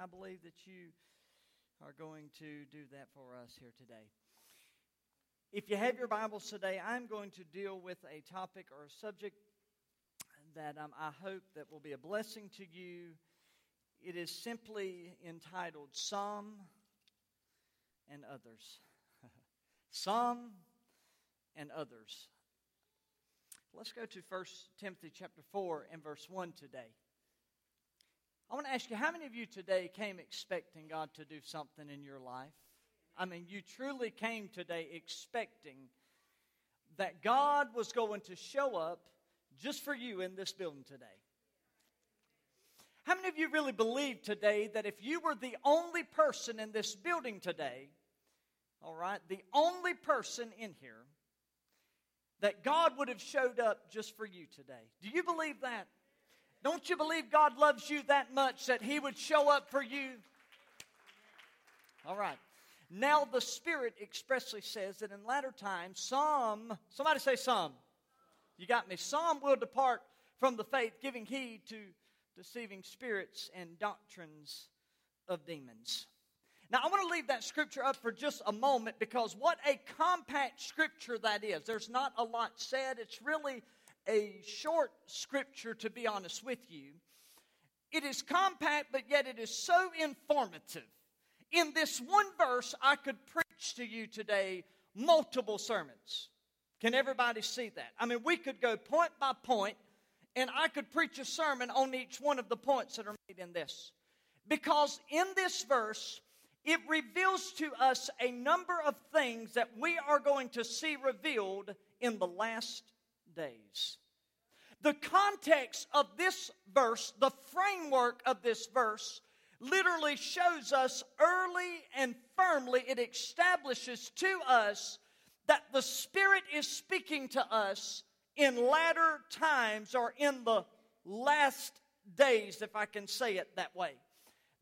I believe that you are going to do that for us here today. If you have your Bibles today, I'm going to deal with a topic or a subject that um, I hope that will be a blessing to you. It is simply entitled Some and Others. Some and Others. Let's go to 1 Timothy chapter 4 and verse 1 today. I want to ask you, how many of you today came expecting God to do something in your life? I mean, you truly came today expecting that God was going to show up just for you in this building today. How many of you really believe today that if you were the only person in this building today, all right, the only person in here, that God would have showed up just for you today? Do you believe that? Don't you believe God loves you that much that He would show up for you? All right. Now the Spirit expressly says that in latter times, some, somebody say some. You got me. Some will depart from the faith, giving heed to deceiving spirits and doctrines of demons. Now, I want to leave that scripture up for just a moment because what a compact scripture that is. There's not a lot said. It's really a short scripture, to be honest with you. It is compact, but yet it is so informative. In this one verse, I could preach to you today multiple sermons. Can everybody see that? I mean, we could go point by point, and I could preach a sermon on each one of the points that are made in this. Because in this verse, it reveals to us a number of things that we are going to see revealed in the last days. The context of this verse, the framework of this verse, literally shows us early and firmly, it establishes to us that the Spirit is speaking to us in latter times or in the last days, if I can say it that way.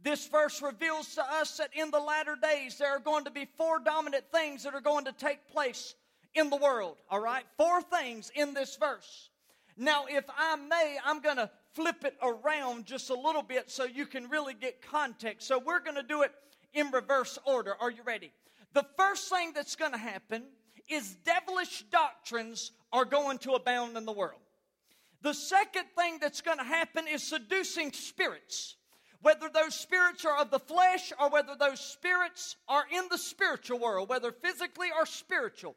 This verse reveals to us that in the latter days there are going to be four dominant things that are going to take place in the world. All right? Four things in this verse. Now, if I may, I'm going to flip it around just a little bit so you can really get context. So we're going to do it in reverse order. Are you ready? The first thing that's going to happen is devilish doctrines are going to abound in the world. The second thing that's going to happen is seducing spirits. Whether those spirits are of the flesh or whether those spirits are in the spiritual world, whether physically or spiritual,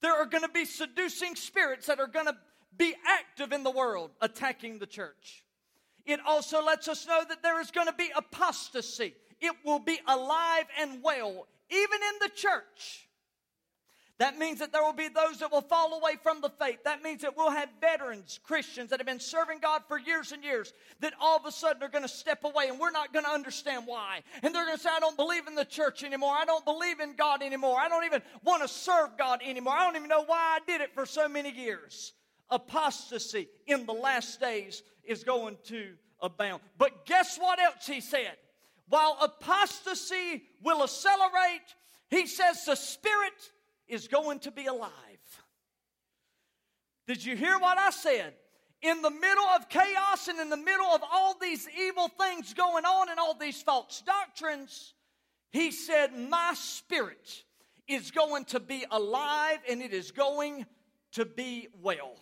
there are going to be seducing spirits that are going to be active in the world attacking the church. It also lets us know that there is going to be apostasy. It will be alive and well, even in the church. That means that there will be those that will fall away from the faith. That means that we'll have veterans, Christians that have been serving God for years and years, that all of a sudden are going to step away and we're not going to understand why. And they're going to say, I don't believe in the church anymore. I don't believe in God anymore. I don't even want to serve God anymore. I don't even know why I did it for so many years. Apostasy in the last days is going to abound. But guess what else he said? While apostasy will accelerate, he says the Spirit is going to be alive. Did you hear what I said? In the middle of chaos and in the middle of all these evil things going on and all these false doctrines, he said, My spirit is going to be alive and it is going to be well.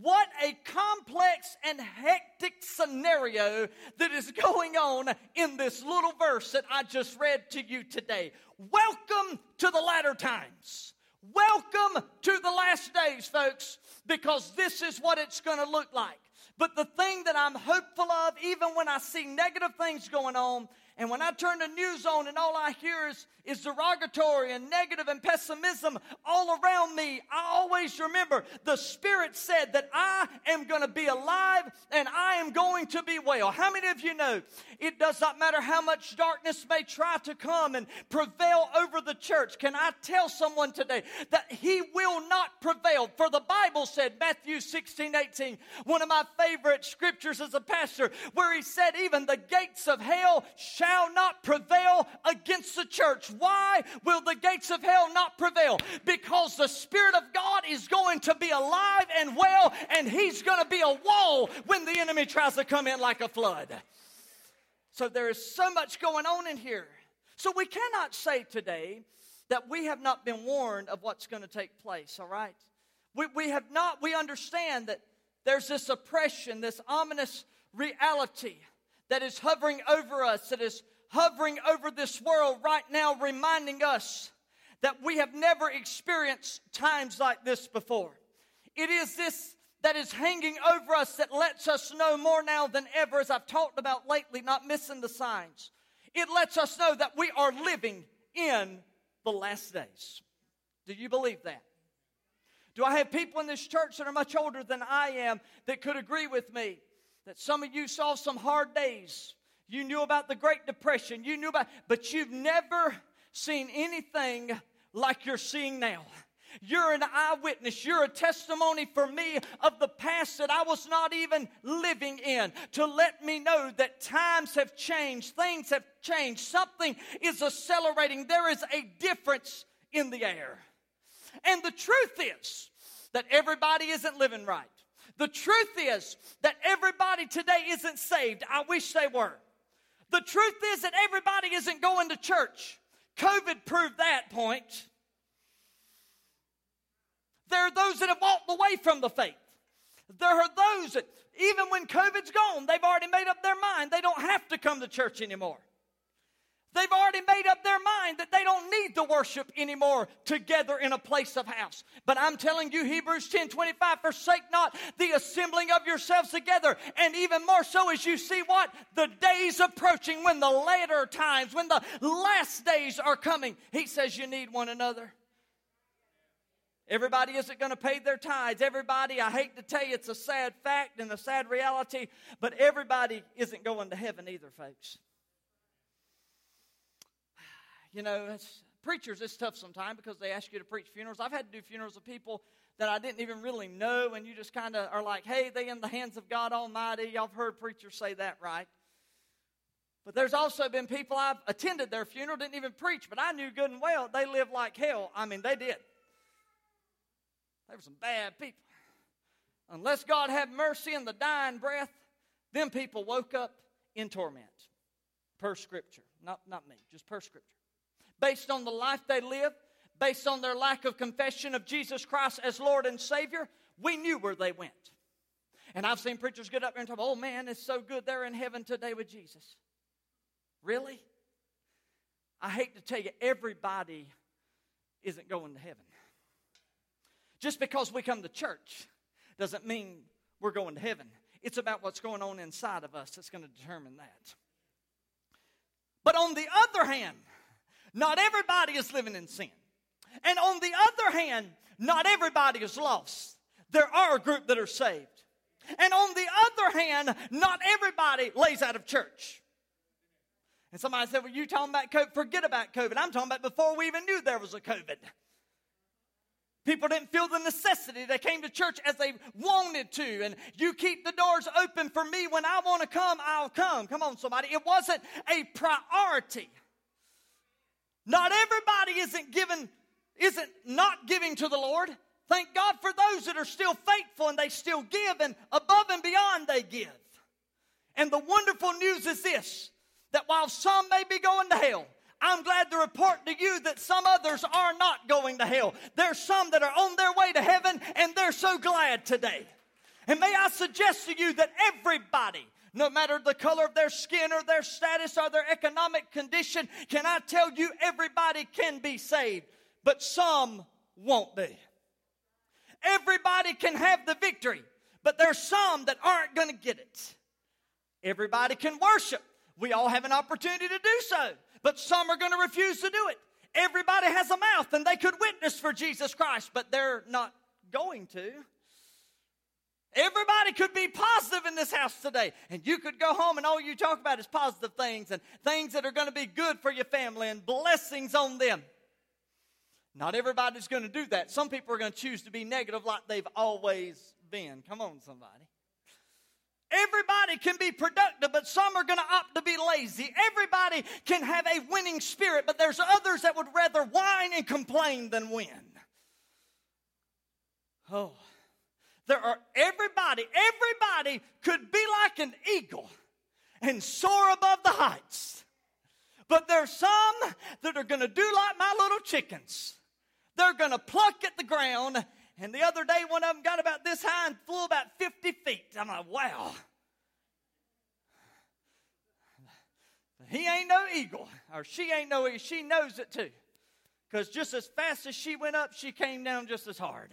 What a complex and hectic scenario that is going on in this little verse that I just read to you today. Welcome to the latter times. Welcome to the last days, folks, because this is what it's going to look like. But the thing that I'm hopeful of, even when I see negative things going on, and when I turn the news on and all I hear is, is derogatory and negative and pessimism all around me, I always remember the Spirit said that I am going to be alive and I am going to be well. How many of you know it does not matter how much darkness may try to come and prevail over the church? Can I tell someone today that He will not prevail? For the Bible said, Matthew 16, 18, one of my favorite scriptures as a pastor, where He said, Even the gates of hell shall shall not prevail against the church. Why will the gates of hell not prevail? Because the Spirit of God is going to be alive and well, and He's going to be a wall when the enemy tries to come in like a flood. So there is so much going on in here. So we cannot say today that we have not been warned of what's going to take place, all right? We, we have not, we understand that there's this oppression, this ominous reality that is hovering over us, that is hovering over this world right now, reminding us that we have never experienced times like this before. It is this that is hanging over us that lets us know more now than ever, as I've talked about lately, not missing the signs. It lets us know that we are living in the last days. Do you believe that? Do I have people in this church that are much older than I am that could agree with me that some of you saw some hard days? You knew about the Great Depression, you knew about, but you've never seen anything like you're seeing now. You're an eyewitness. You're a testimony for me of the past that I was not even living in to let me know that times have changed, things have changed, something is accelerating. There is a difference in the air. And the truth is that everybody isn't living right. The truth is that everybody today isn't saved. I wish they were. The truth is that everybody isn't going to church. COVID proved that point. There are those that have walked away from the faith. There are those that, even when COVID's gone, they've already made up their mind they don't have to come to church anymore. They've already made up their mind that they don't need to worship anymore together in a place of house. But I'm telling you, Hebrews 10 25, forsake not the assembling of yourselves together. And even more so as you see what? The days approaching when the later times, when the last days are coming. He says you need one another. Everybody isn't going to pay their tithes. Everybody, I hate to tell you, it's a sad fact and a sad reality, but everybody isn't going to heaven either, folks. You know, preachers, it's tough sometimes because they ask you to preach funerals. I've had to do funerals of people that I didn't even really know, and you just kind of are like, hey, they in the hands of God Almighty. Y'all have heard preachers say that, right? But there's also been people I've attended their funeral, didn't even preach, but I knew good and well they lived like hell. I mean, they did. They were some bad people. Unless God had mercy in the dying breath, then people woke up in torment. Per scripture. Not, not me, just per scripture. Based on the life they lived, based on their lack of confession of Jesus Christ as Lord and Savior, we knew where they went. And I've seen preachers get up there and talk, oh man, it's so good they're in heaven today with Jesus. Really? I hate to tell you, everybody isn't going to heaven. Just because we come to church doesn't mean we're going to heaven. It's about what's going on inside of us that's going to determine that. But on the other hand, not everybody is living in sin. And on the other hand, not everybody is lost. There are a group that are saved. And on the other hand, not everybody lays out of church. And somebody said, Well, you talking about COVID? Forget about COVID. I'm talking about before we even knew there was a COVID. People didn't feel the necessity. They came to church as they wanted to. And you keep the doors open for me. When I want to come, I'll come. Come on, somebody. It wasn't a priority. Not everybody isn't given, isn't not giving to the Lord. Thank God for those that are still faithful and they still give, and above and beyond they give. And the wonderful news is this that while some may be going to hell, I'm glad to report to you that some others are not going to hell. There's some that are on their way to heaven, and they're so glad today. And may I suggest to you that everybody, no matter the color of their skin or their status or their economic condition, can I tell you, everybody can be saved, but some won't be. Everybody can have the victory, but there's some that aren't going to get it. Everybody can worship. We all have an opportunity to do so but some are going to refuse to do it. Everybody has a mouth and they could witness for Jesus Christ, but they're not going to. Everybody could be positive in this house today, and you could go home and all you talk about is positive things and things that are going to be good for your family and blessings on them. Not everybody's going to do that. Some people are going to choose to be negative like they've always been. Come on, somebody. Everybody can be productive, but some are going to opt to be lazy. Everybody can have a winning spirit, but there's others that would rather whine and complain than win. Oh, there are everybody, everybody could be like an eagle and soar above the heights. But there's some that are going to do like my little chickens. They're going to pluck at the ground. And the other day, one of them got about this high and flew about 50 feet. I'm like, wow. He ain't no eagle, or she ain't no eagle. She knows it too. Because just as fast as she went up, she came down just as hard.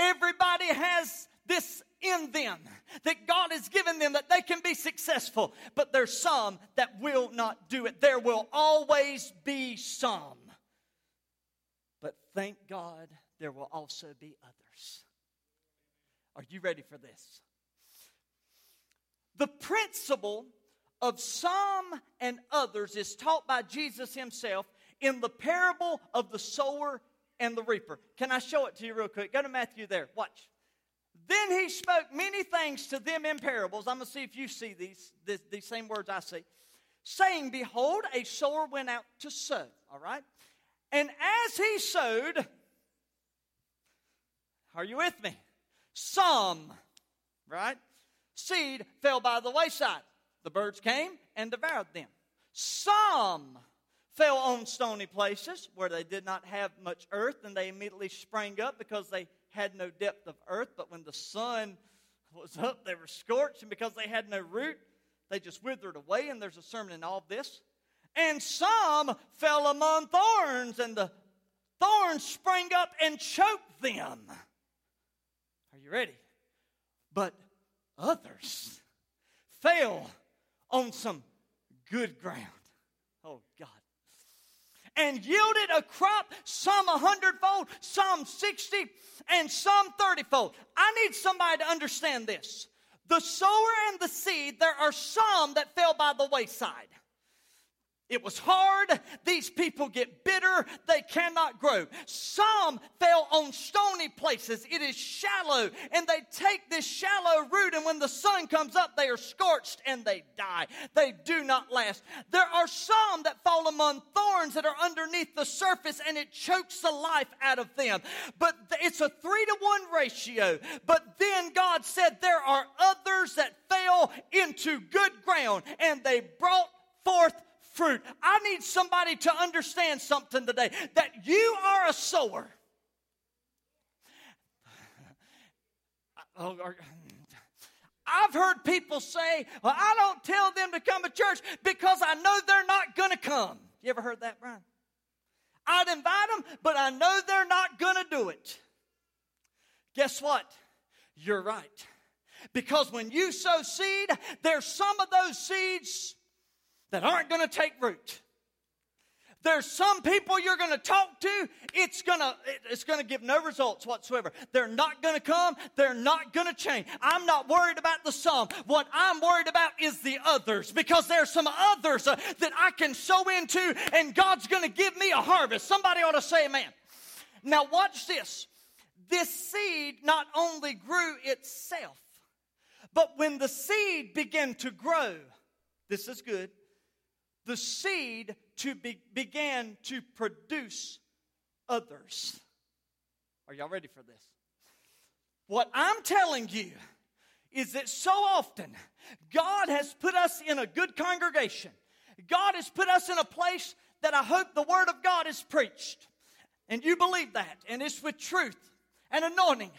Everybody has this in them that God has given them that they can be successful, but there's some that will not do it. There will always be some. But thank God there will also be others. Are you ready for this? The principle of some and others is taught by Jesus himself in the parable of the sower and the reaper. Can I show it to you real quick? Go to Matthew there. Watch. Then he spoke many things to them in parables. I'm going to see if you see these, these, these same words I see. Saying, Behold, a sower went out to sow. All right? And as he sowed, are you with me? Some, right? Seed fell by the wayside. The birds came and devoured them. Some fell on stony places where they did not have much earth, and they immediately sprang up because they had no depth of earth. But when the sun was up, they were scorched, and because they had no root, they just withered away. And there's a sermon in all this. And some fell among thorns, and the thorns sprang up and choked them. Are you ready? But others fell on some good ground. Oh, God. And yielded a crop, some a hundredfold, some sixty, and some thirtyfold. I need somebody to understand this. The sower and the seed, there are some that fell by the wayside. It was hard. These people get bitter. They cannot grow. Some fell on stony places. It is shallow, and they take this shallow root, and when the sun comes up, they are scorched and they die. They do not last. There are some that fall among thorns that are underneath the surface, and it chokes the life out of them. But it's a three to one ratio. But then God said, There are others that fell into good ground, and they brought forth fruit. I need somebody to understand something today that you are a sower. I've heard people say, Well, I don't tell them to come to church because I know they're not going to come. You ever heard that, Brian? I'd invite them, but I know they're not going to do it. Guess what? You're right. Because when you sow seed, there's some of those seeds that aren't going to take root. There's some people you're going to talk to, it's going to it's going to give no results whatsoever. They're not going to come, they're not going to change. I'm not worried about the some. What I'm worried about is the others because there's some others uh, that I can sow into and God's going to give me a harvest. Somebody ought to say amen. Now watch this. This seed not only grew itself, but when the seed began to grow, this is good the seed to be, began to produce others. Are y'all ready for this? What I'm telling you is that so often God has put us in a good congregation. God has put us in a place that I hope the Word of God is preached. And you believe that, and it's with truth and anointing.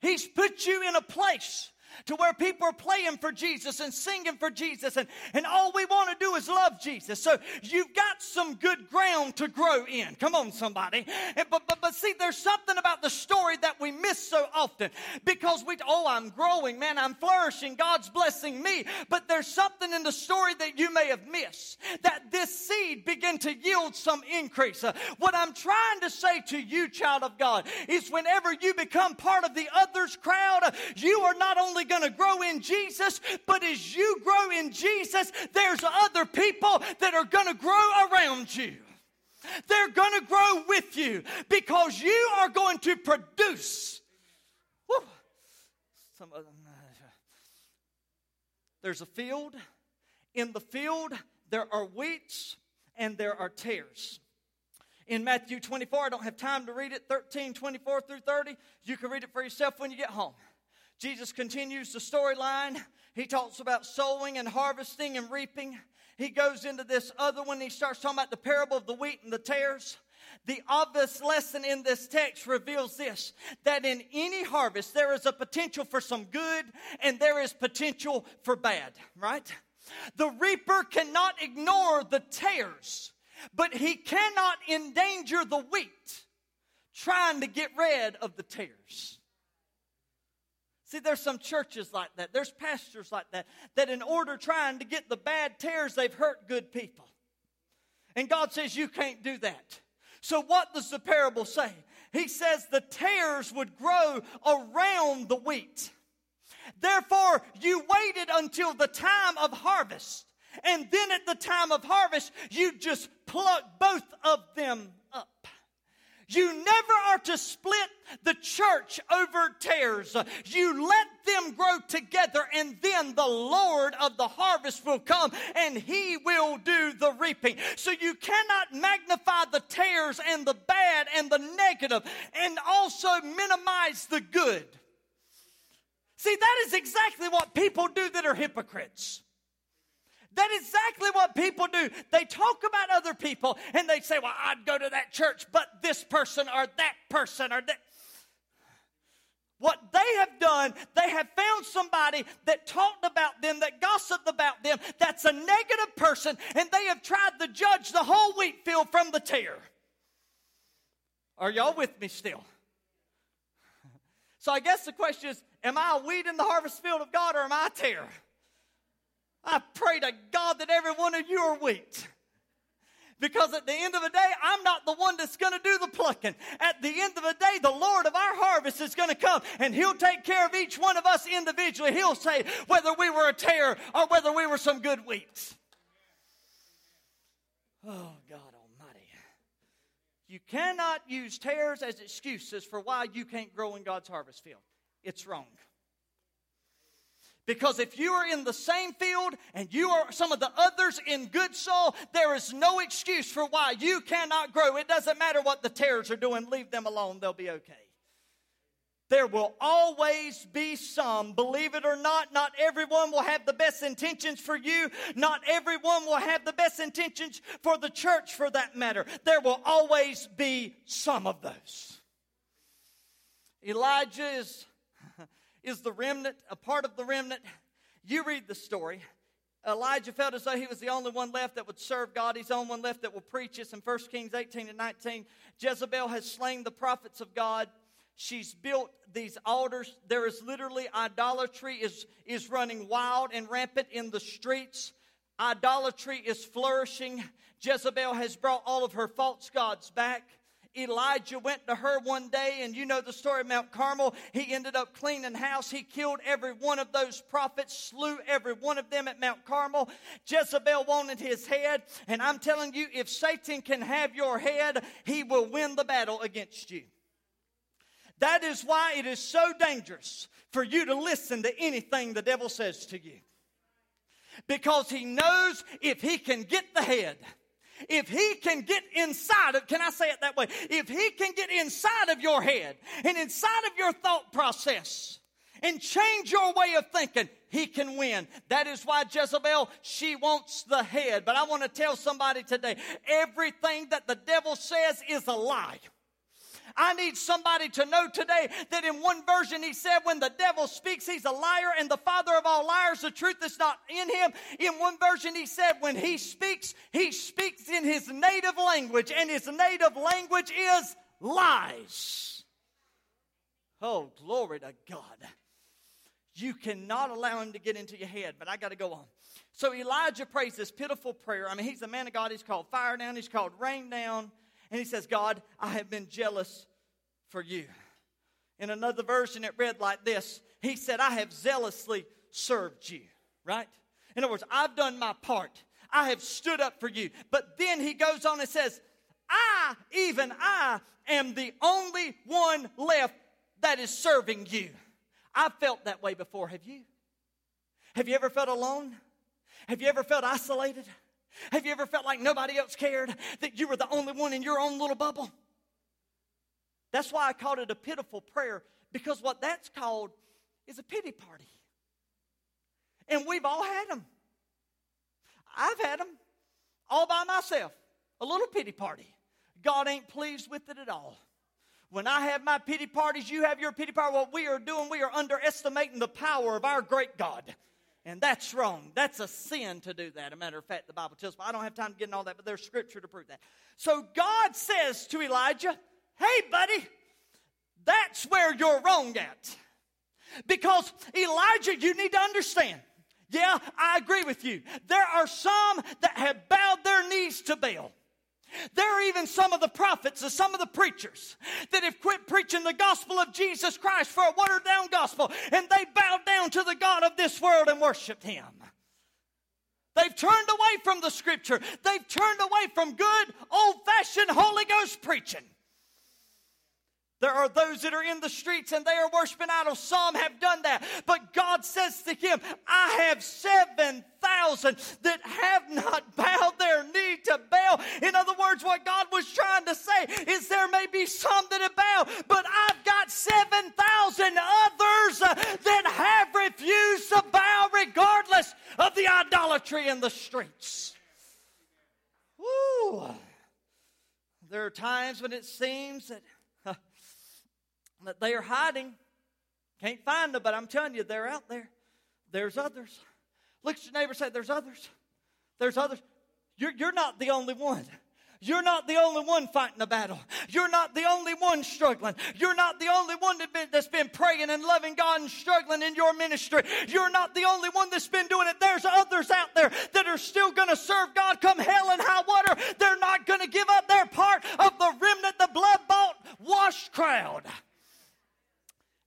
He's put you in a place to where people are playing for Jesus and singing for Jesus, and, and all we want to do is love Jesus. So you've got some good ground to grow in. Come on, somebody. And, but, but, but see, there's something about the story that we miss so often because we, oh, I'm growing, man, I'm flourishing, God's blessing me. But there's something in the story that you may have missed that this seed began to yield some increase. Uh, what I'm trying to say to you, child of God, is whenever you become part of the others crowd, uh, you are not only going to grow in Jesus, but as you grow in Jesus, there's other people that are going to grow around you. They're going to grow with you because you are going to produce. Some of them. Uh, there's a field. In the field, there are wheats and there are tares. In Matthew 24, I don't have time to read it, 13, 24 through 30. You can read it for yourself when you get home. Jesus continues the storyline. He talks about sowing and harvesting and reaping. He goes into this other one. He starts talking about the parable of the wheat and the tares. The obvious lesson in this text reveals this that in any harvest, there is a potential for some good and there is potential for bad, right? The reaper cannot ignore the tares, but he cannot endanger the wheat trying to get rid of the tares. See, there's some churches like that. There's pastors like that, that in order trying to get the bad tares, they've hurt good people. And God says, You can't do that. So, what does the parable say? He says the tares would grow around the wheat. Therefore, you waited until the time of harvest. And then at the time of harvest, you just pluck both of them. You never are to split the church over tares. You let them grow together, and then the Lord of the harvest will come and he will do the reaping. So you cannot magnify the tares and the bad and the negative and also minimize the good. See, that is exactly what people do that are hypocrites. That is exactly what people do. They talk about other people and they say, Well, I'd go to that church, but this person or that person or that. What they have done, they have found somebody that talked about them, that gossiped about them, that's a negative person, and they have tried to judge the whole wheat field from the tare. Are y'all with me still? So I guess the question is Am I a weed in the harvest field of God or am I a tare? I pray to God that every one of you are wheat. Because at the end of the day, I'm not the one that's going to do the plucking. At the end of the day, the Lord of our harvest is going to come and He'll take care of each one of us individually. He'll say whether we were a tare or whether we were some good wheat. Oh, God Almighty. You cannot use tares as excuses for why you can't grow in God's harvest field. It's wrong. Because if you are in the same field and you are some of the others in good soil, there is no excuse for why you cannot grow. It doesn't matter what the tares are doing, leave them alone, they'll be okay. There will always be some, believe it or not, not everyone will have the best intentions for you. Not everyone will have the best intentions for the church for that matter. There will always be some of those. Elijah is is the remnant, a part of the remnant. You read the story. Elijah felt as though he was the only one left that would serve God. He's the only one left that will preach us. In 1 Kings 18 and 19, Jezebel has slain the prophets of God. She's built these altars. There is literally idolatry is, is running wild and rampant in the streets. Idolatry is flourishing. Jezebel has brought all of her false gods back. Elijah went to her one day, and you know the story of Mount Carmel. He ended up cleaning house. He killed every one of those prophets, slew every one of them at Mount Carmel. Jezebel wanted his head, and I'm telling you, if Satan can have your head, he will win the battle against you. That is why it is so dangerous for you to listen to anything the devil says to you. Because he knows if he can get the head, if he can get inside of, can I say it that way? If he can get inside of your head and inside of your thought process and change your way of thinking, he can win. That is why Jezebel, she wants the head. But I want to tell somebody today everything that the devil says is a lie. I need somebody to know today that in one version he said, when the devil speaks, he's a liar and the father of all liars, the truth is not in him. In one version he said, when he speaks, he speaks in his native language, and his native language is lies. Oh, glory to God. You cannot allow him to get into your head, but I got to go on. So Elijah prays this pitiful prayer. I mean, he's the man of God. He's called fire down, he's called rain down. And he says, God, I have been jealous for you. In another version, it read like this He said, I have zealously served you, right? In other words, I've done my part. I have stood up for you. But then he goes on and says, I, even I, am the only one left that is serving you. I've felt that way before. Have you? Have you ever felt alone? Have you ever felt isolated? Have you ever felt like nobody else cared, that you were the only one in your own little bubble? That's why I called it a pitiful prayer, because what that's called is a pity party. And we've all had them. I've had them all by myself. A little pity party. God ain't pleased with it at all. When I have my pity parties, you have your pity party. What we are doing, we are underestimating the power of our great God. And that's wrong. That's a sin to do that. A matter of fact, the Bible tells me. I don't have time to get into all that, but there's scripture to prove that. So God says to Elijah, Hey, buddy, that's where you're wrong at. Because Elijah, you need to understand. Yeah, I agree with you. There are some that have bowed their knees to Baal. There are even some of the prophets and some of the preachers that have quit preaching the gospel of Jesus Christ for a watered down gospel and they bowed down to the God of this world and worshiped Him. They've turned away from the scripture. They've turned away from good, old fashioned Holy Ghost preaching. There are those that are in the streets and they are worshiping idols. Some have done that. But God says to him, I have 7,000 that have not bowed their knee to Baal. In other words, what God was trying to say is there may be some that have bowed, but I've got 7,000 others that have refused to bow regardless of the idolatry in the streets. Woo! There are times when it seems that that they are hiding. Can't find them, but I'm telling you, they're out there. There's others. Look at your neighbor say, There's others. There's others. You're, you're not the only one. You're not the only one fighting the battle. You're not the only one struggling. You're not the only one that's been praying and loving God and struggling in your ministry. You're not the only one that's been doing it. There's others out there that are still going to serve God come hell and high water. They're not going to give up their part of the remnant, the blood bought, washed crowd.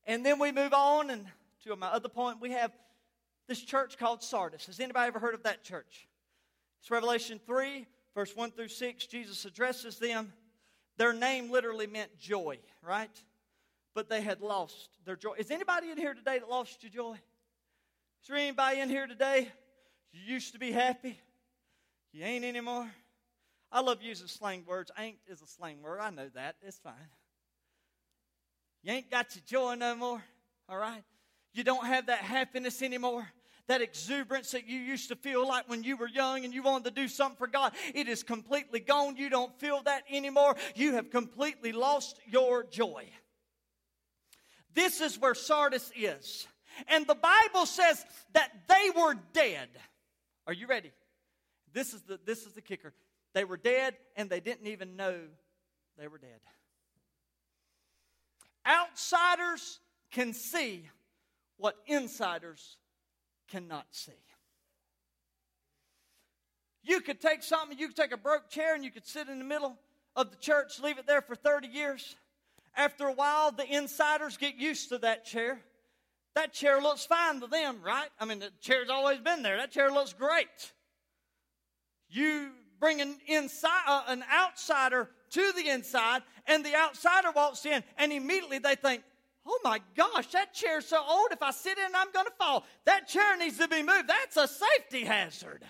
And then we move on, and to my other point, we have this church called Sardis. Has anybody ever heard of that church? It's Revelation 3, verse 1 through 6. Jesus addresses them. Their name literally meant joy, right? But they had lost their joy. Is anybody in here today that lost your joy? Is there anybody in here today? You used to be happy. You ain't anymore. I love using slang words. Ain't is a slang word. I know that. It's fine. You ain't got your joy no more, all right? You don't have that happiness anymore. That exuberance that you used to feel like when you were young and you wanted to do something for God, it is completely gone. You don't feel that anymore. You have completely lost your joy. This is where Sardis is. And the Bible says that they were dead. Are you ready? This is the, this is the kicker. They were dead and they didn't even know they were dead. Outsiders can see what insiders cannot see. You could take something, you could take a broke chair and you could sit in the middle of the church, leave it there for 30 years. After a while, the insiders get used to that chair. That chair looks fine to them, right? I mean, the chair's always been there. That chair looks great. You bring an, uh, an outsider to the inside, and the outsider walks in, and immediately they think, Oh my gosh, that chair's so old. If I sit in I'm going to fall. That chair needs to be moved. That's a safety hazard.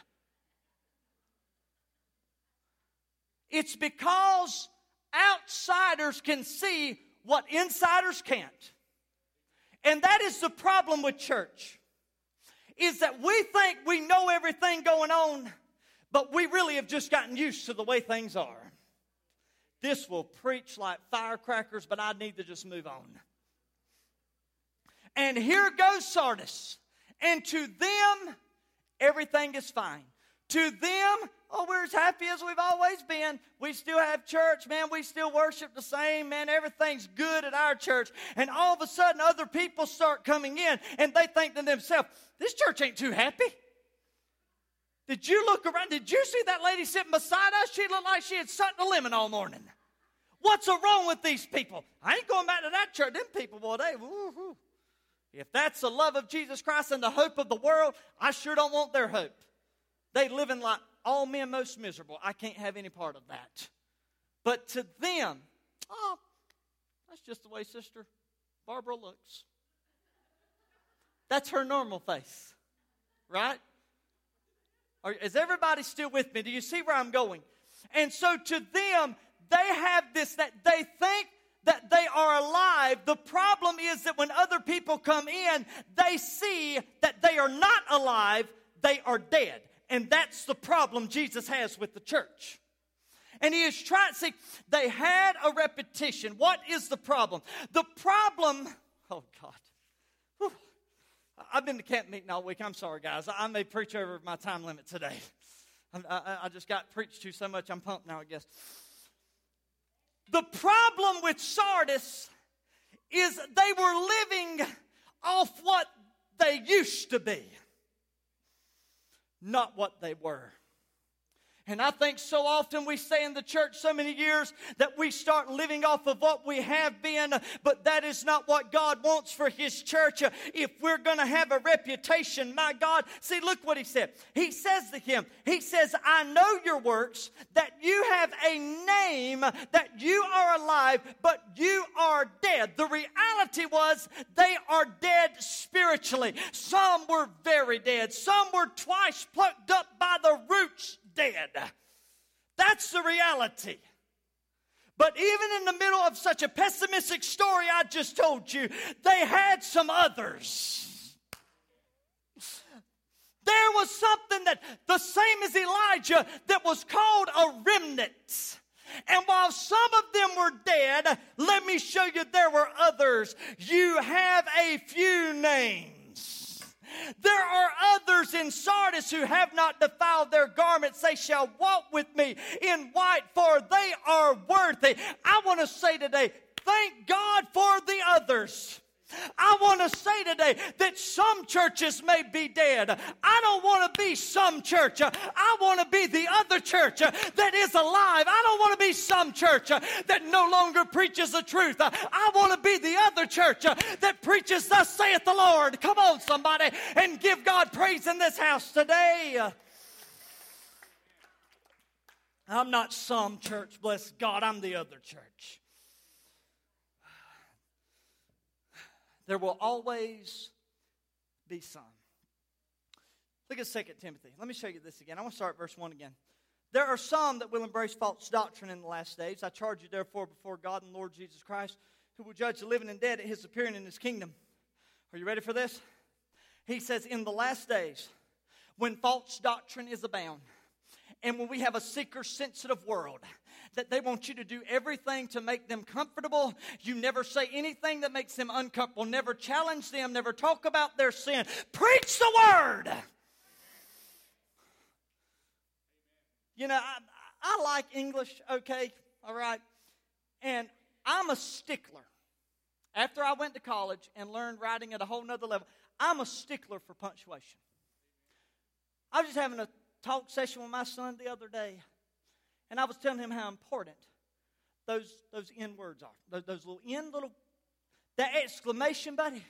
It's because outsiders can see what insiders can't. And that is the problem with church. Is that we think we know everything going on, but we really have just gotten used to the way things are. This will preach like firecrackers, but I need to just move on. And here goes Sardis. And to them, everything is fine. To them, oh, we're as happy as we've always been. We still have church, man. We still worship the same, man. Everything's good at our church. And all of a sudden, other people start coming in and they think to themselves, this church ain't too happy. Did you look around? Did you see that lady sitting beside us? She looked like she had sucked a lemon all morning. What's wrong with these people? I ain't going back to that church. Them people, boy, they, woo-hoo. If that's the love of Jesus Christ and the hope of the world, I sure don't want their hope. They living like all men most miserable. I can't have any part of that. But to them, oh, that's just the way Sister Barbara looks. That's her normal face, right? Is everybody still with me? Do you see where I'm going? And so to them, they have this that they think that they are alive. The problem is that when other people come in, they see that they are not alive, they are dead. And that's the problem Jesus has with the church. And he is trying, to see, they had a repetition. What is the problem? The problem, oh God. I've been to camp meeting all week. I'm sorry, guys. I may preach over my time limit today. I, I just got preached to so much, I'm pumped now, I guess. The problem with Sardis is they were living off what they used to be, not what they were. And I think so often we say in the church so many years that we start living off of what we have been, but that is not what God wants for His church. If we're going to have a reputation, my God, see, look what He said. He says to him, He says, I know your works, that you have a name, that you are alive, but you are dead. The reality was they are dead spiritually. Some were very dead, some were twice plucked up by the roots dead. That's the reality. But even in the middle of such a pessimistic story I just told you, they had some others. There was something that, the same as Elijah, that was called a remnant. And while some of them were dead, let me show you there were others. You have a few names. There are others in Sardis who have not defiled their garments. They shall walk with me in white, for they are worthy. I want to say today, thank God for the others. I want to say today that some churches may be dead. I don't want to be some church. I want to be the other church that is alive. I don't want to be some church that no longer preaches the truth. I want to be the other church that preaches, Thus saith the Lord. Come on, somebody, and give God praise in this house today. I'm not some church, bless God, I'm the other church. There will always be some. Look at 2 Timothy. Let me show you this again. I want to start verse 1 again. There are some that will embrace false doctrine in the last days. I charge you, therefore, before God and Lord Jesus Christ, who will judge the living and dead at his appearing in his kingdom. Are you ready for this? He says, In the last days, when false doctrine is abound, and when we have a seeker sensitive world, that they want you to do everything to make them comfortable. You never say anything that makes them uncomfortable. Never challenge them. Never talk about their sin. Preach the word. You know, I, I like English, okay, all right. And I'm a stickler. After I went to college and learned writing at a whole nother level, I'm a stickler for punctuation. I was just having a talk session with my son the other day. And I was telling him how important those, those N words are. Those, those little N little, that exclamation, buddy.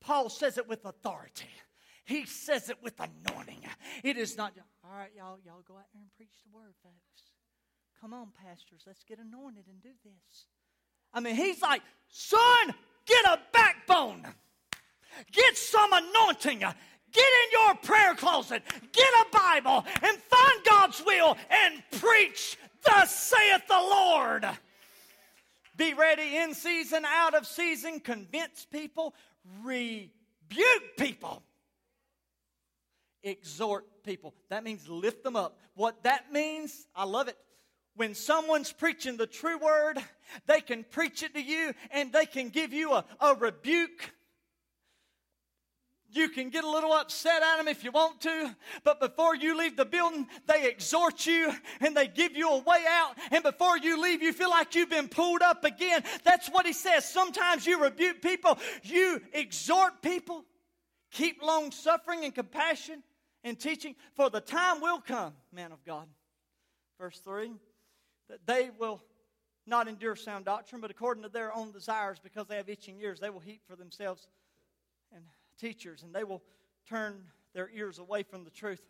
Paul says it with authority. He says it with anointing. It is not, all right, y'all, y'all go out there and preach the word, folks. Come on, pastors, let's get anointed and do this. I mean, he's like, son, get a backbone. Get some anointing. Get in your prayer closet, get a Bible, and find God's will and preach, Thus saith the Lord. Be ready in season, out of season, convince people, rebuke people, exhort people. That means lift them up. What that means, I love it. When someone's preaching the true word, they can preach it to you and they can give you a, a rebuke you can get a little upset at them if you want to, but before you leave the building, they exhort you and they give you a way out. And before you leave, you feel like you've been pulled up again. That's what he says. Sometimes you rebuke people, you exhort people. Keep long suffering and compassion and teaching, for the time will come, man of God. Verse 3 that they will not endure sound doctrine, but according to their own desires, because they have itching ears, they will heap for themselves and teachers, and they will turn their ears away from the truth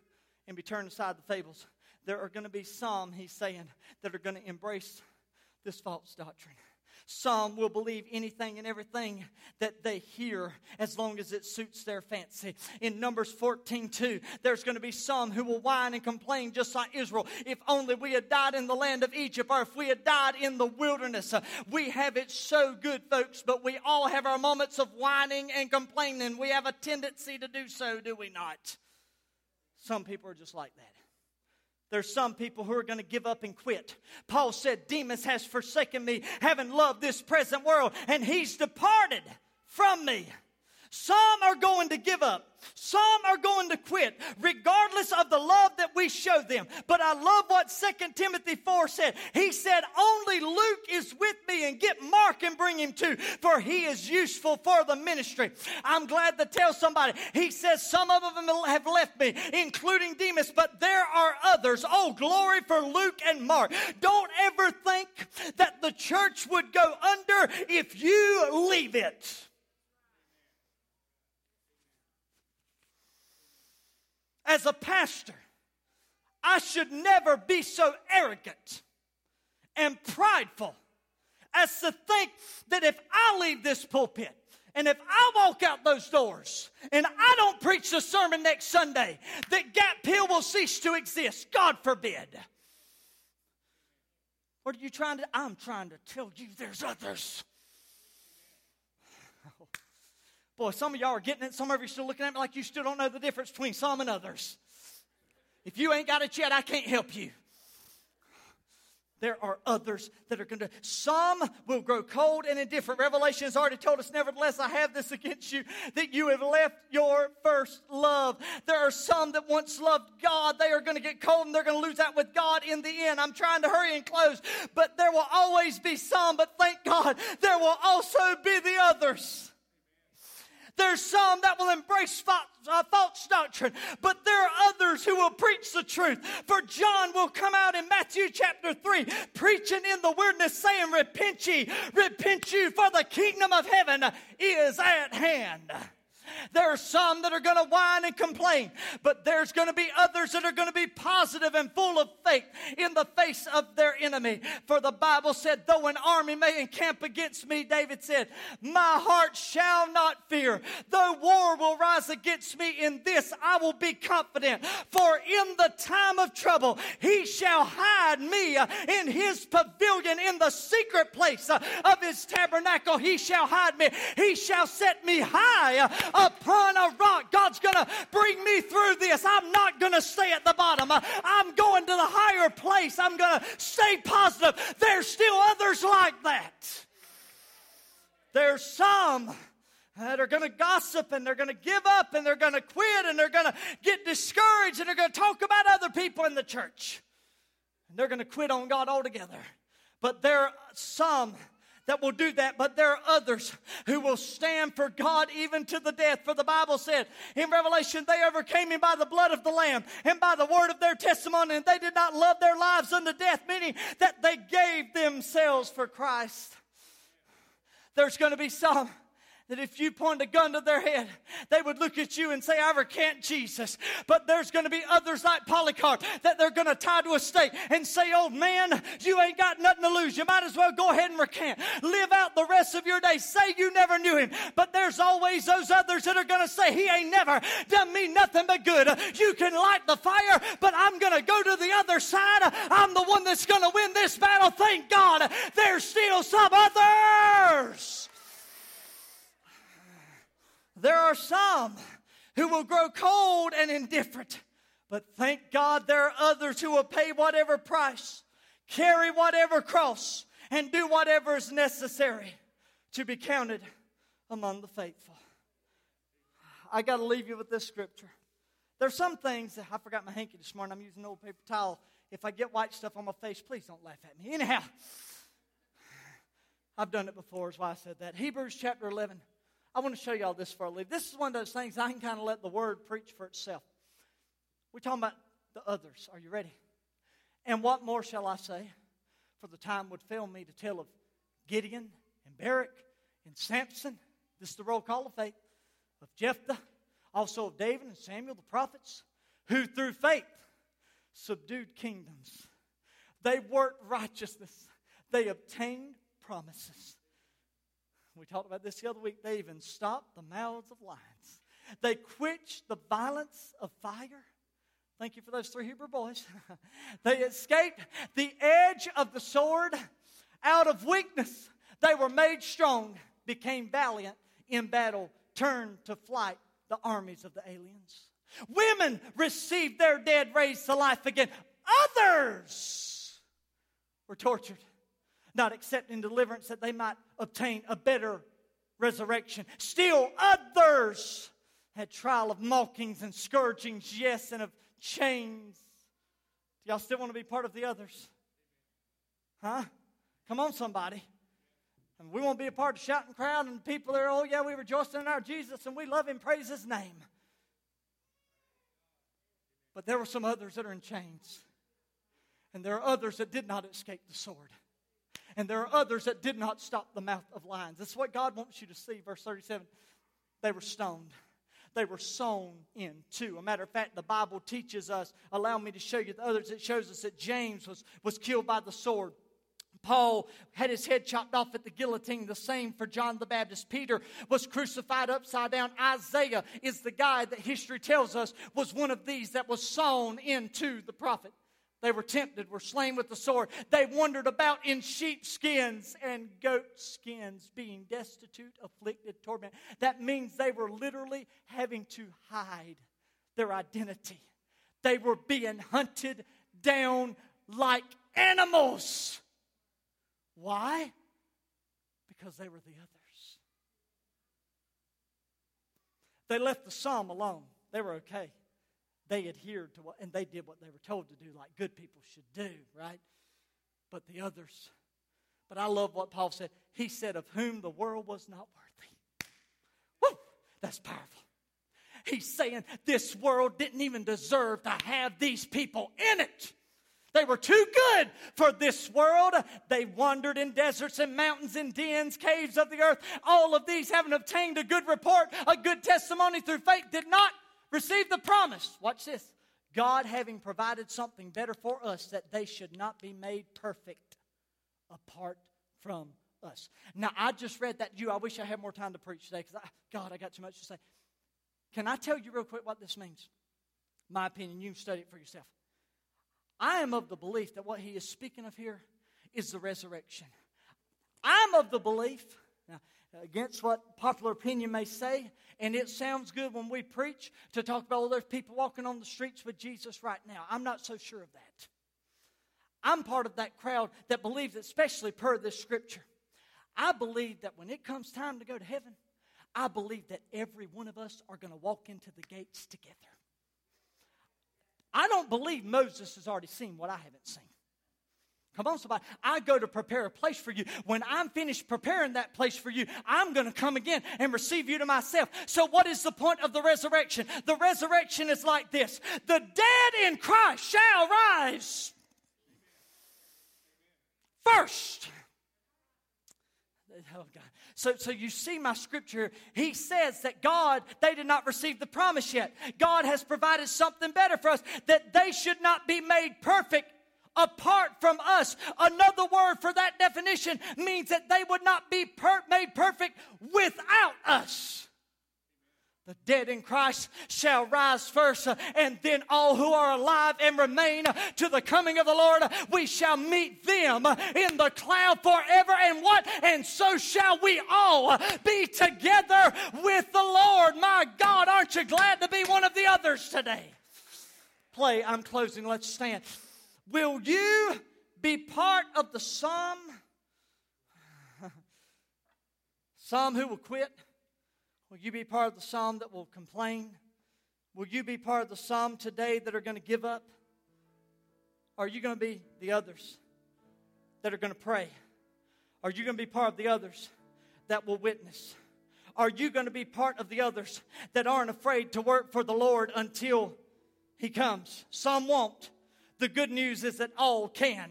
and be turned aside the fables. There are going to be some, he's saying, that are going to embrace this false doctrine. Some will believe anything and everything that they hear as long as it suits their fancy. In Numbers 14 2, there's going to be some who will whine and complain just like Israel. If only we had died in the land of Egypt or if we had died in the wilderness. We have it so good, folks, but we all have our moments of whining and complaining. We have a tendency to do so, do we not? Some people are just like that. There's some people who are going to give up and quit. Paul said, Demas has forsaken me, having loved this present world, and he's departed from me. Some are going to give up. Some are going to quit, regardless of the love that we show them. But I love what 2 Timothy 4 said. He said, Only Luke is with me, and get Mark and bring him too, for he is useful for the ministry. I'm glad to tell somebody. He says, Some of them have left me, including Demas, but there are others. Oh, glory for Luke and Mark. Don't ever think that the church would go under if you leave it. As a pastor, I should never be so arrogant and prideful as to think that if I leave this pulpit and if I walk out those doors and I don't preach the sermon next Sunday, that Gap Hill will cease to exist. God forbid. What are you trying to? I'm trying to tell you there's others. Boy, some of y'all are getting it. Some of you are still looking at me like you still don't know the difference between some and others. If you ain't got it yet, I can't help you. There are others that are going to, some will grow cold and indifferent. Revelation has already told us, nevertheless, I have this against you, that you have left your first love. There are some that once loved God. They are going to get cold and they're going to lose out with God in the end. I'm trying to hurry and close, but there will always be some, but thank God, there will also be the others. There's some that will embrace uh, false doctrine, but there are others who will preach the truth. For John will come out in Matthew chapter 3, preaching in the wilderness, saying, Repent ye, repent you, for the kingdom of heaven is at hand. There are some that are going to whine and complain, but there's going to be others that are going to be positive and full of faith in the face of their enemy. For the Bible said, though an army may encamp against me, David said, my heart shall not fear. Though war will rise against me in this, I will be confident. For in the time of trouble, he shall hide me uh, in his pavilion in the secret place uh, of his tabernacle. He shall hide me. He shall set me high uh, upon a rock. God's going to bring me through this. I'm not going to stay at the bottom. I'm going to the higher place. I'm going to stay positive. There's still others like that. There's some that are going to gossip and they're going to give up and they're going to quit and they're going to get discouraged and they're going to talk about other people in the church. And they're going to quit on God altogether. But there are some that will do that, but there are others who will stand for God even to the death. For the Bible said in Revelation, they overcame him by the blood of the Lamb and by the word of their testimony, and they did not love their lives unto death, meaning that they gave themselves for Christ. There's going to be some that if you point a gun to their head, they would look at you and say, I recant Jesus. But there's going to be others like Polycarp that they're going to tie to a stake and say, Old man, you ain't got nothing to lose. You might as well go ahead and recant. Live out the rest of your day. Say you never knew him. But there's always those others that are going to say, He ain't never done me nothing but good. You can light the fire, but I'm going to go to the other side. I'm the one that's going to win this battle. Thank God there's still some others. There are some who will grow cold and indifferent, but thank God there are others who will pay whatever price, carry whatever cross, and do whatever is necessary to be counted among the faithful. I got to leave you with this scripture. There's some things that I forgot my hanky this morning. I'm using an old paper towel. If I get white stuff on my face, please don't laugh at me. Anyhow, I've done it before, is why I said that. Hebrews chapter 11. I want to show y'all this for a leave. This is one of those things I can kind of let the word preach for itself. We're talking about the others. Are you ready? And what more shall I say? For the time would fail me to tell of Gideon and Barak and Samson. This is the roll call of faith. Of Jephthah, also of David and Samuel the prophets, who through faith subdued kingdoms. They worked righteousness. They obtained promises. We talked about this the other week. They even stopped the mouths of lions. They quenched the violence of fire. Thank you for those three Hebrew boys. they escaped the edge of the sword. Out of weakness, they were made strong, became valiant in battle, turned to flight the armies of the aliens. Women received their dead raised to life again. Others were tortured, not accepting deliverance that they might obtain a better resurrection. Still, others had trial of mockings and scourgings, yes, and of chains. Do y'all still want to be part of the others? Huh? Come on, somebody. And we want to be a part of the shouting crowd and people there, oh, yeah, we rejoice in our Jesus and we love him, praise his name. But there were some others that are in chains. And there are others that did not escape the sword. And there are others that did not stop the mouth of lions. That's what God wants you to see. Verse 37 they were stoned. They were sown into. A matter of fact, the Bible teaches us, allow me to show you the others, it shows us that James was, was killed by the sword. Paul had his head chopped off at the guillotine, the same for John the Baptist. Peter was crucified upside down. Isaiah is the guy that history tells us was one of these that was sown into the prophet. They were tempted, were slain with the sword. They wandered about in sheepskins and goat skins, being destitute, afflicted, tormented. That means they were literally having to hide their identity. They were being hunted down like animals. Why? Because they were the others. They left the psalm alone. They were okay. They adhered to what, and they did what they were told to do, like good people should do, right? But the others. But I love what Paul said. He said, Of whom the world was not worthy. Woo! That's powerful. He's saying this world didn't even deserve to have these people in it. They were too good for this world. They wandered in deserts and mountains and dens, caves of the earth. All of these, having obtained a good report, a good testimony through faith, did not receive the promise. Watch this. God having provided something better for us that they should not be made perfect apart from us. Now, I just read that to you. I wish I had more time to preach today because, God, I got too much to say. Can I tell you real quick what this means? My opinion, you study it for yourself. I am of the belief that what he is speaking of here is the resurrection. I'm of the belief, now, against what popular opinion may say, and it sounds good when we preach to talk about, oh, all those people walking on the streets with Jesus right now. I'm not so sure of that. I'm part of that crowd that believes, especially per this scripture, I believe that when it comes time to go to heaven, I believe that every one of us are going to walk into the gates together. I don't believe Moses has already seen what I haven't seen. Come on, somebody. I go to prepare a place for you. When I'm finished preparing that place for you, I'm going to come again and receive you to myself. So, what is the point of the resurrection? The resurrection is like this the dead in Christ shall rise first. Oh, God. So, so you see my scripture. He says that God, they did not receive the promise yet. God has provided something better for us, that they should not be made perfect apart from us. Another word for that definition means that they would not be per- made perfect without us. The dead in Christ shall rise first, uh, and then all who are alive and remain uh, to the coming of the Lord, uh, we shall meet them in the cloud forever. And what? And so shall we all be together with the Lord. My God, aren't you glad to be one of the others today? Play, I'm closing. Let's stand. Will you be part of the psalm? Some who will quit? Will you be part of the psalm that will complain? Will you be part of the psalm today that are going to give up? Are you going to be the others that are going to pray? Are you going to be part of the others that will witness? Are you going to be part of the others that aren't afraid to work for the Lord until He comes? Some won't. The good news is that all can.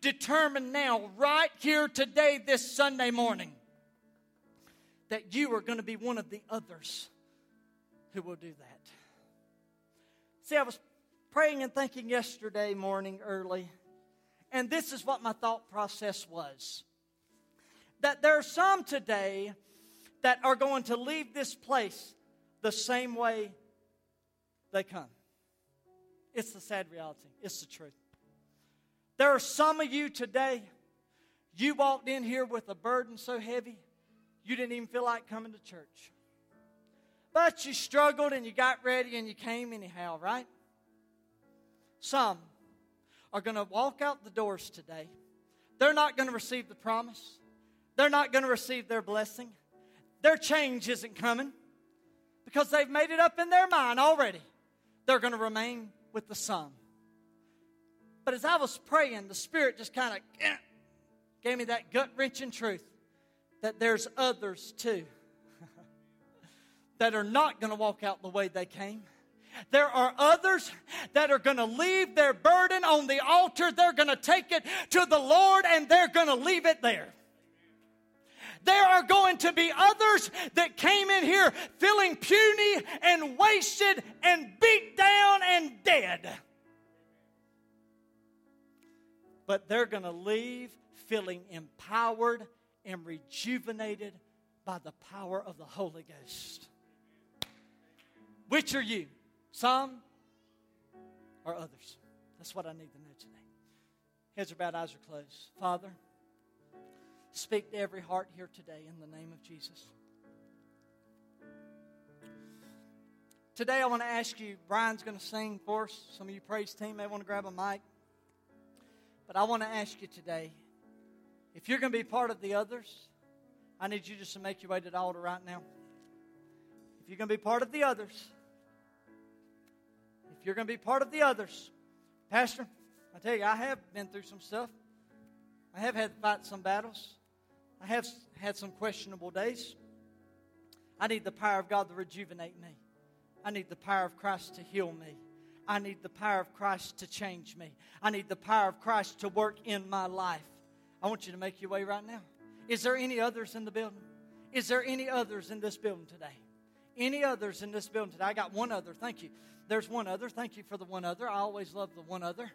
Determine now, right here today, this Sunday morning, that you are going to be one of the others who will do that. See, I was praying and thinking yesterday morning early, and this is what my thought process was. that there are some today that are going to leave this place the same way they come. It's the sad reality, it's the truth. There are some of you today, you walked in here with a burden so heavy, you didn't even feel like coming to church. But you struggled and you got ready and you came anyhow, right? Some are going to walk out the doors today. They're not going to receive the promise, they're not going to receive their blessing. Their change isn't coming because they've made it up in their mind already. They're going to remain with the some. But as I was praying, the Spirit just kind of eh, gave me that gut wrenching truth that there's others too that are not going to walk out the way they came. There are others that are going to leave their burden on the altar. They're going to take it to the Lord and they're going to leave it there. There are going to be others that came in here feeling puny and wasted and beat down and dead. But they're going to leave feeling empowered and rejuvenated by the power of the Holy Ghost. Which are you? Some or others? That's what I need to know today. Heads are bowed, eyes are closed. Father, speak to every heart here today in the name of Jesus. Today, I want to ask you, Brian's going to sing for us. Some of you praise team may want to grab a mic. But I want to ask you today if you're going to be part of the others, I need you just to make your way to the altar right now. If you're going to be part of the others, if you're going to be part of the others, Pastor, I tell you, I have been through some stuff. I have had to fight some battles. I have had some questionable days. I need the power of God to rejuvenate me. I need the power of Christ to heal me. I need the power of Christ to change me. I need the power of Christ to work in my life. I want you to make your way right now. Is there any others in the building? Is there any others in this building today? Any others in this building today? I got one other. Thank you. There's one other. Thank you for the one other. I always love the one other.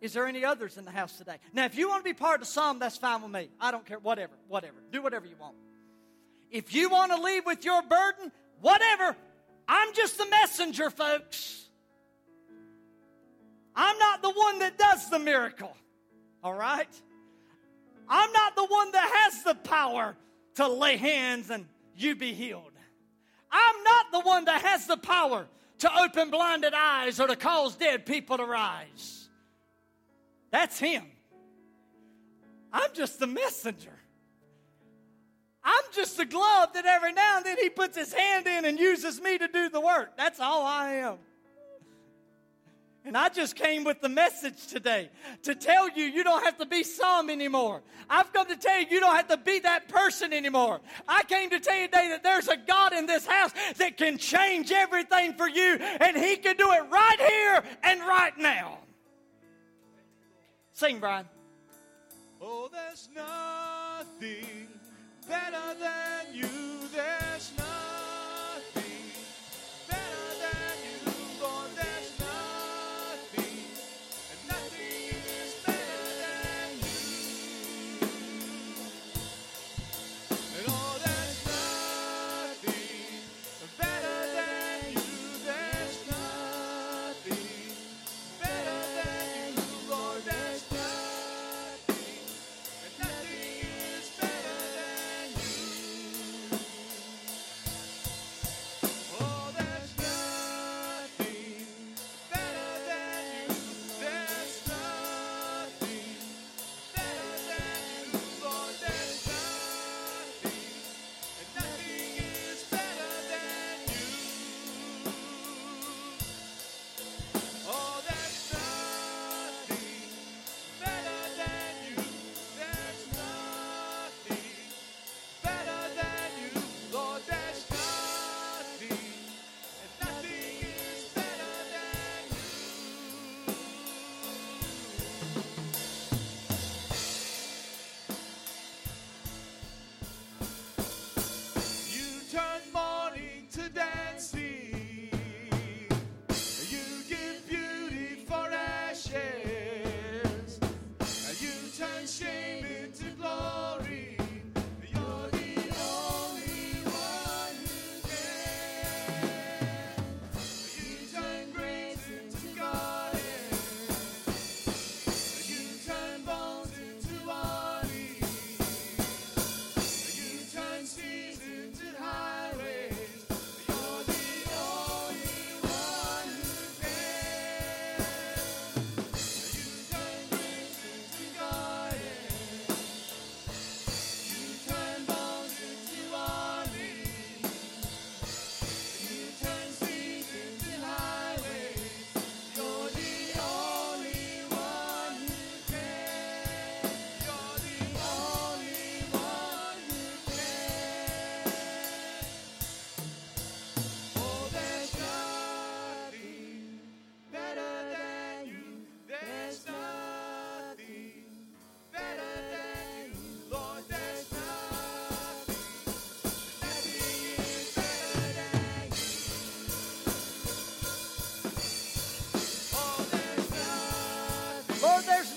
Is there any others in the house today? Now, if you want to be part of some, that's fine with me. I don't care. Whatever. Whatever. Do whatever you want. If you want to leave with your burden, whatever. I'm just the messenger, folks. I'm not the one that does the miracle. All right? I'm not the one that has the power to lay hands and you be healed. I'm not the one that has the power to open blinded eyes or to cause dead people to rise. That's Him. I'm just the messenger. I'm just the glove that every now and then He puts His hand in and uses me to do the work. That's all I am. And I just came with the message today to tell you you don't have to be some anymore. I've come to tell you you don't have to be that person anymore. I came to tell you today that there's a God in this house that can change everything for you, and He can do it right here and right now. Sing, Brian. Oh, there's nothing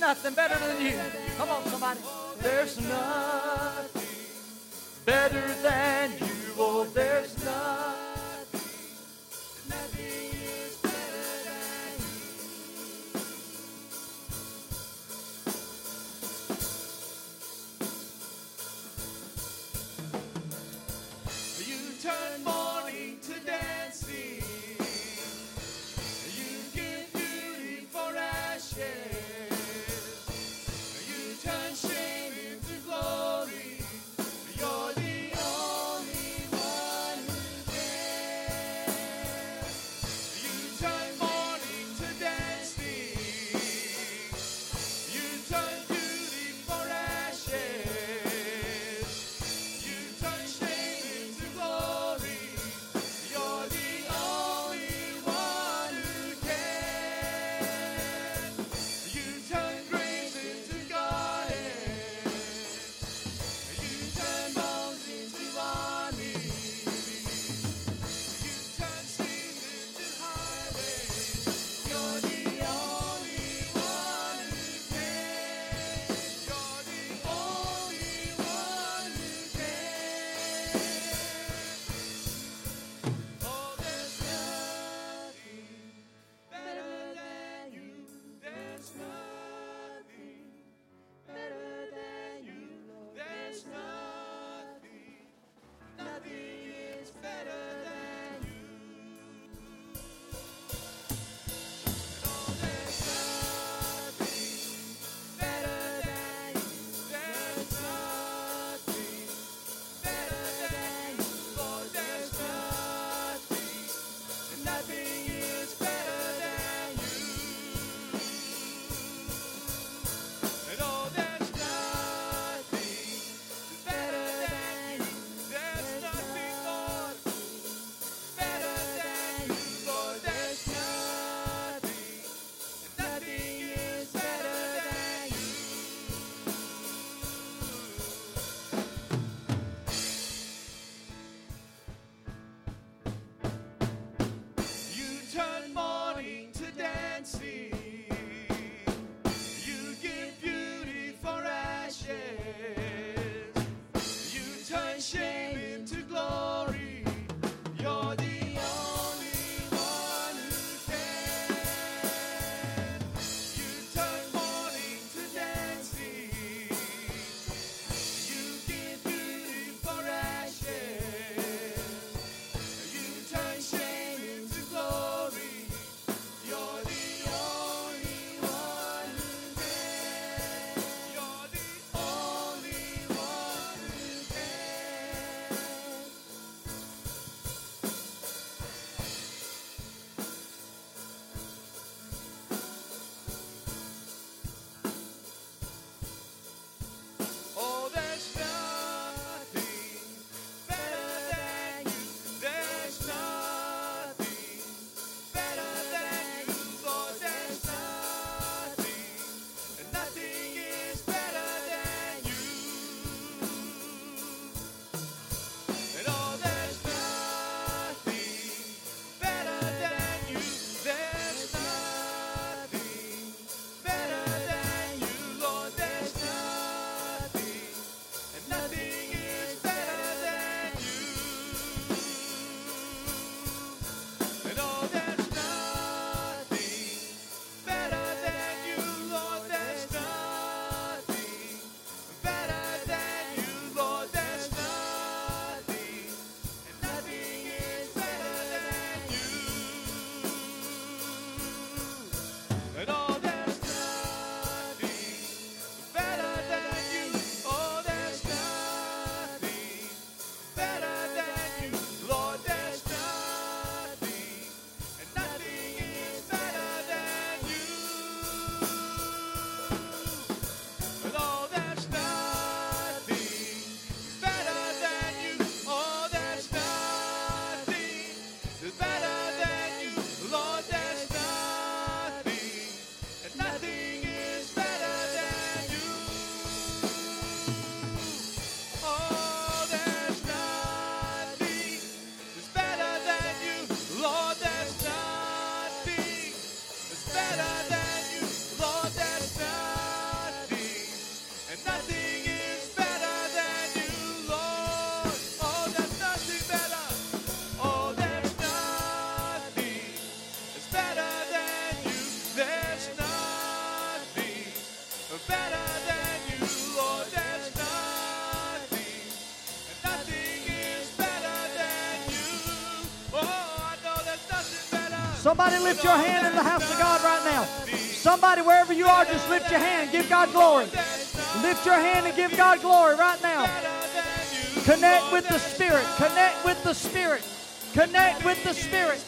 nothing better than you. Come on, somebody. There's nothing better than Somebody lift your hand in the house of God right now. Somebody, wherever you are, just lift your hand. Give God glory. Lift your hand and give God glory right now. Connect with the Spirit. Connect with the Spirit. Connect with the Spirit.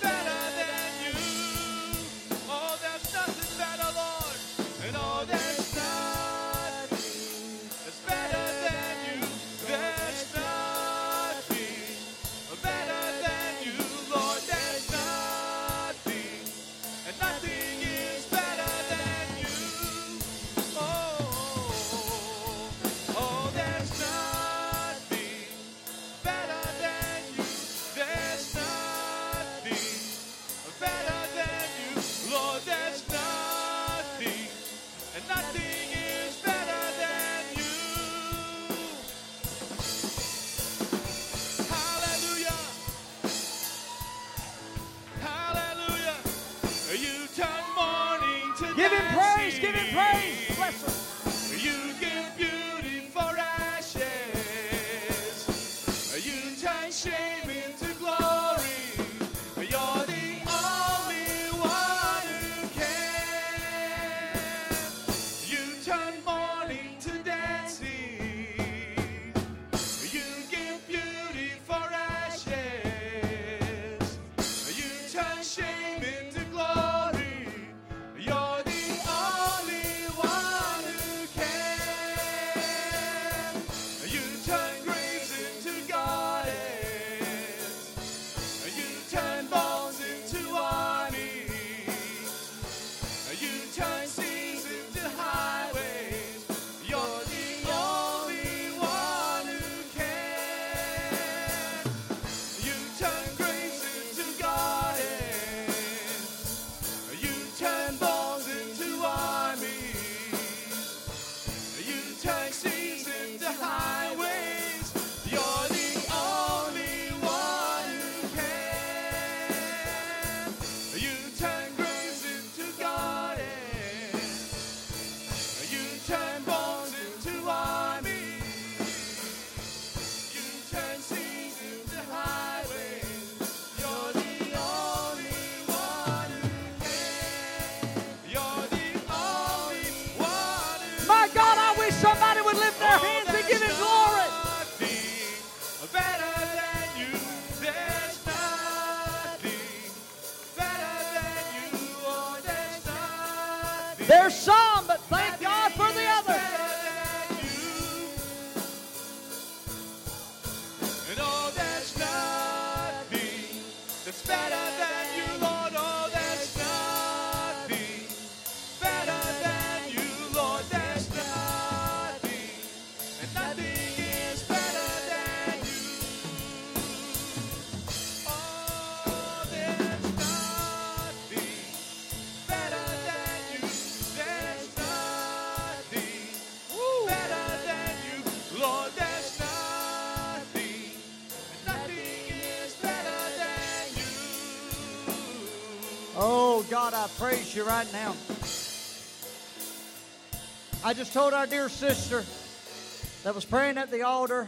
God, I praise you right now. I just told our dear sister that was praying at the altar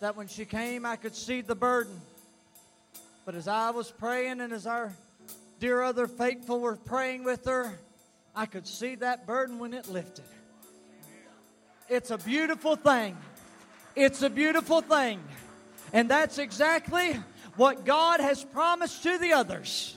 that when she came, I could see the burden. But as I was praying and as our dear other faithful were praying with her, I could see that burden when it lifted. It's a beautiful thing. It's a beautiful thing. And that's exactly what God has promised to the others.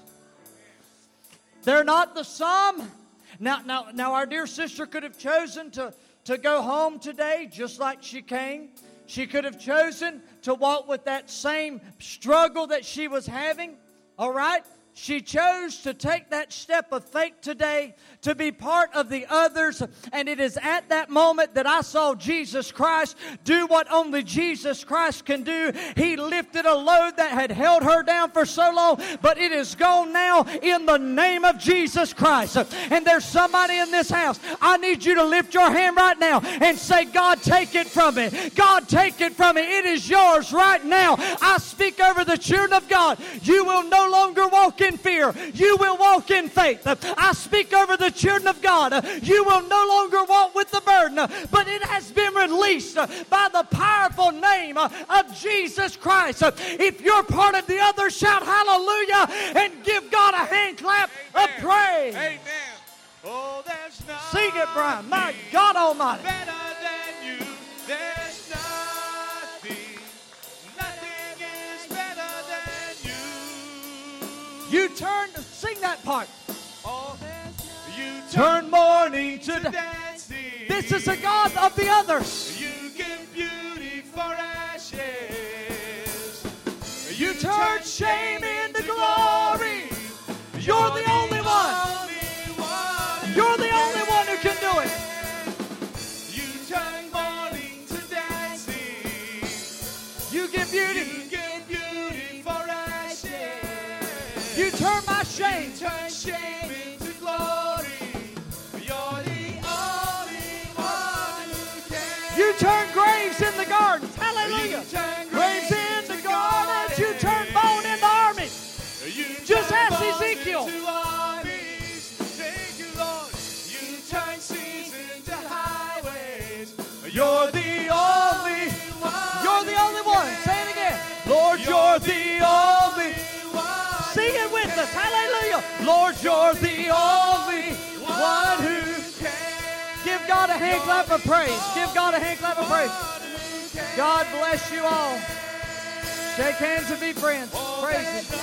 They're not the some. Now, now, now, our dear sister could have chosen to, to go home today just like she came. She could have chosen to walk with that same struggle that she was having. All right? She chose to take that step of faith today to be part of the others. And it is at that moment that I saw Jesus Christ do what only Jesus Christ can do. He lifted a load that had held her down for so long, but it is gone now in the name of Jesus Christ. And there's somebody in this house. I need you to lift your hand right now and say, God, take it from me. God, take it from me. It is yours right now. I speak over the children of God. You will no longer walk in fear. You will walk in faith. I speak over the children of God. You will no longer walk with the burden. but it has been released by the powerful name of Jesus Christ. If you're part of the other, shout hallelujah and give God a hand clap of praise. Amen. Oh, Sing it, Brian. My God Almighty. better turn, sing that part. Oh, you Turn mourning to to dancing. This is a God of the others. You give beauty for ashes. You turn shame into glory. You're the Lord, you're the only. one. Sing it with us. Hallelujah. Lord, you're the only one who. Give God a hand clap of praise. Give God a hand clap of praise. God bless you all. Shake hands and be friends. Praise Him.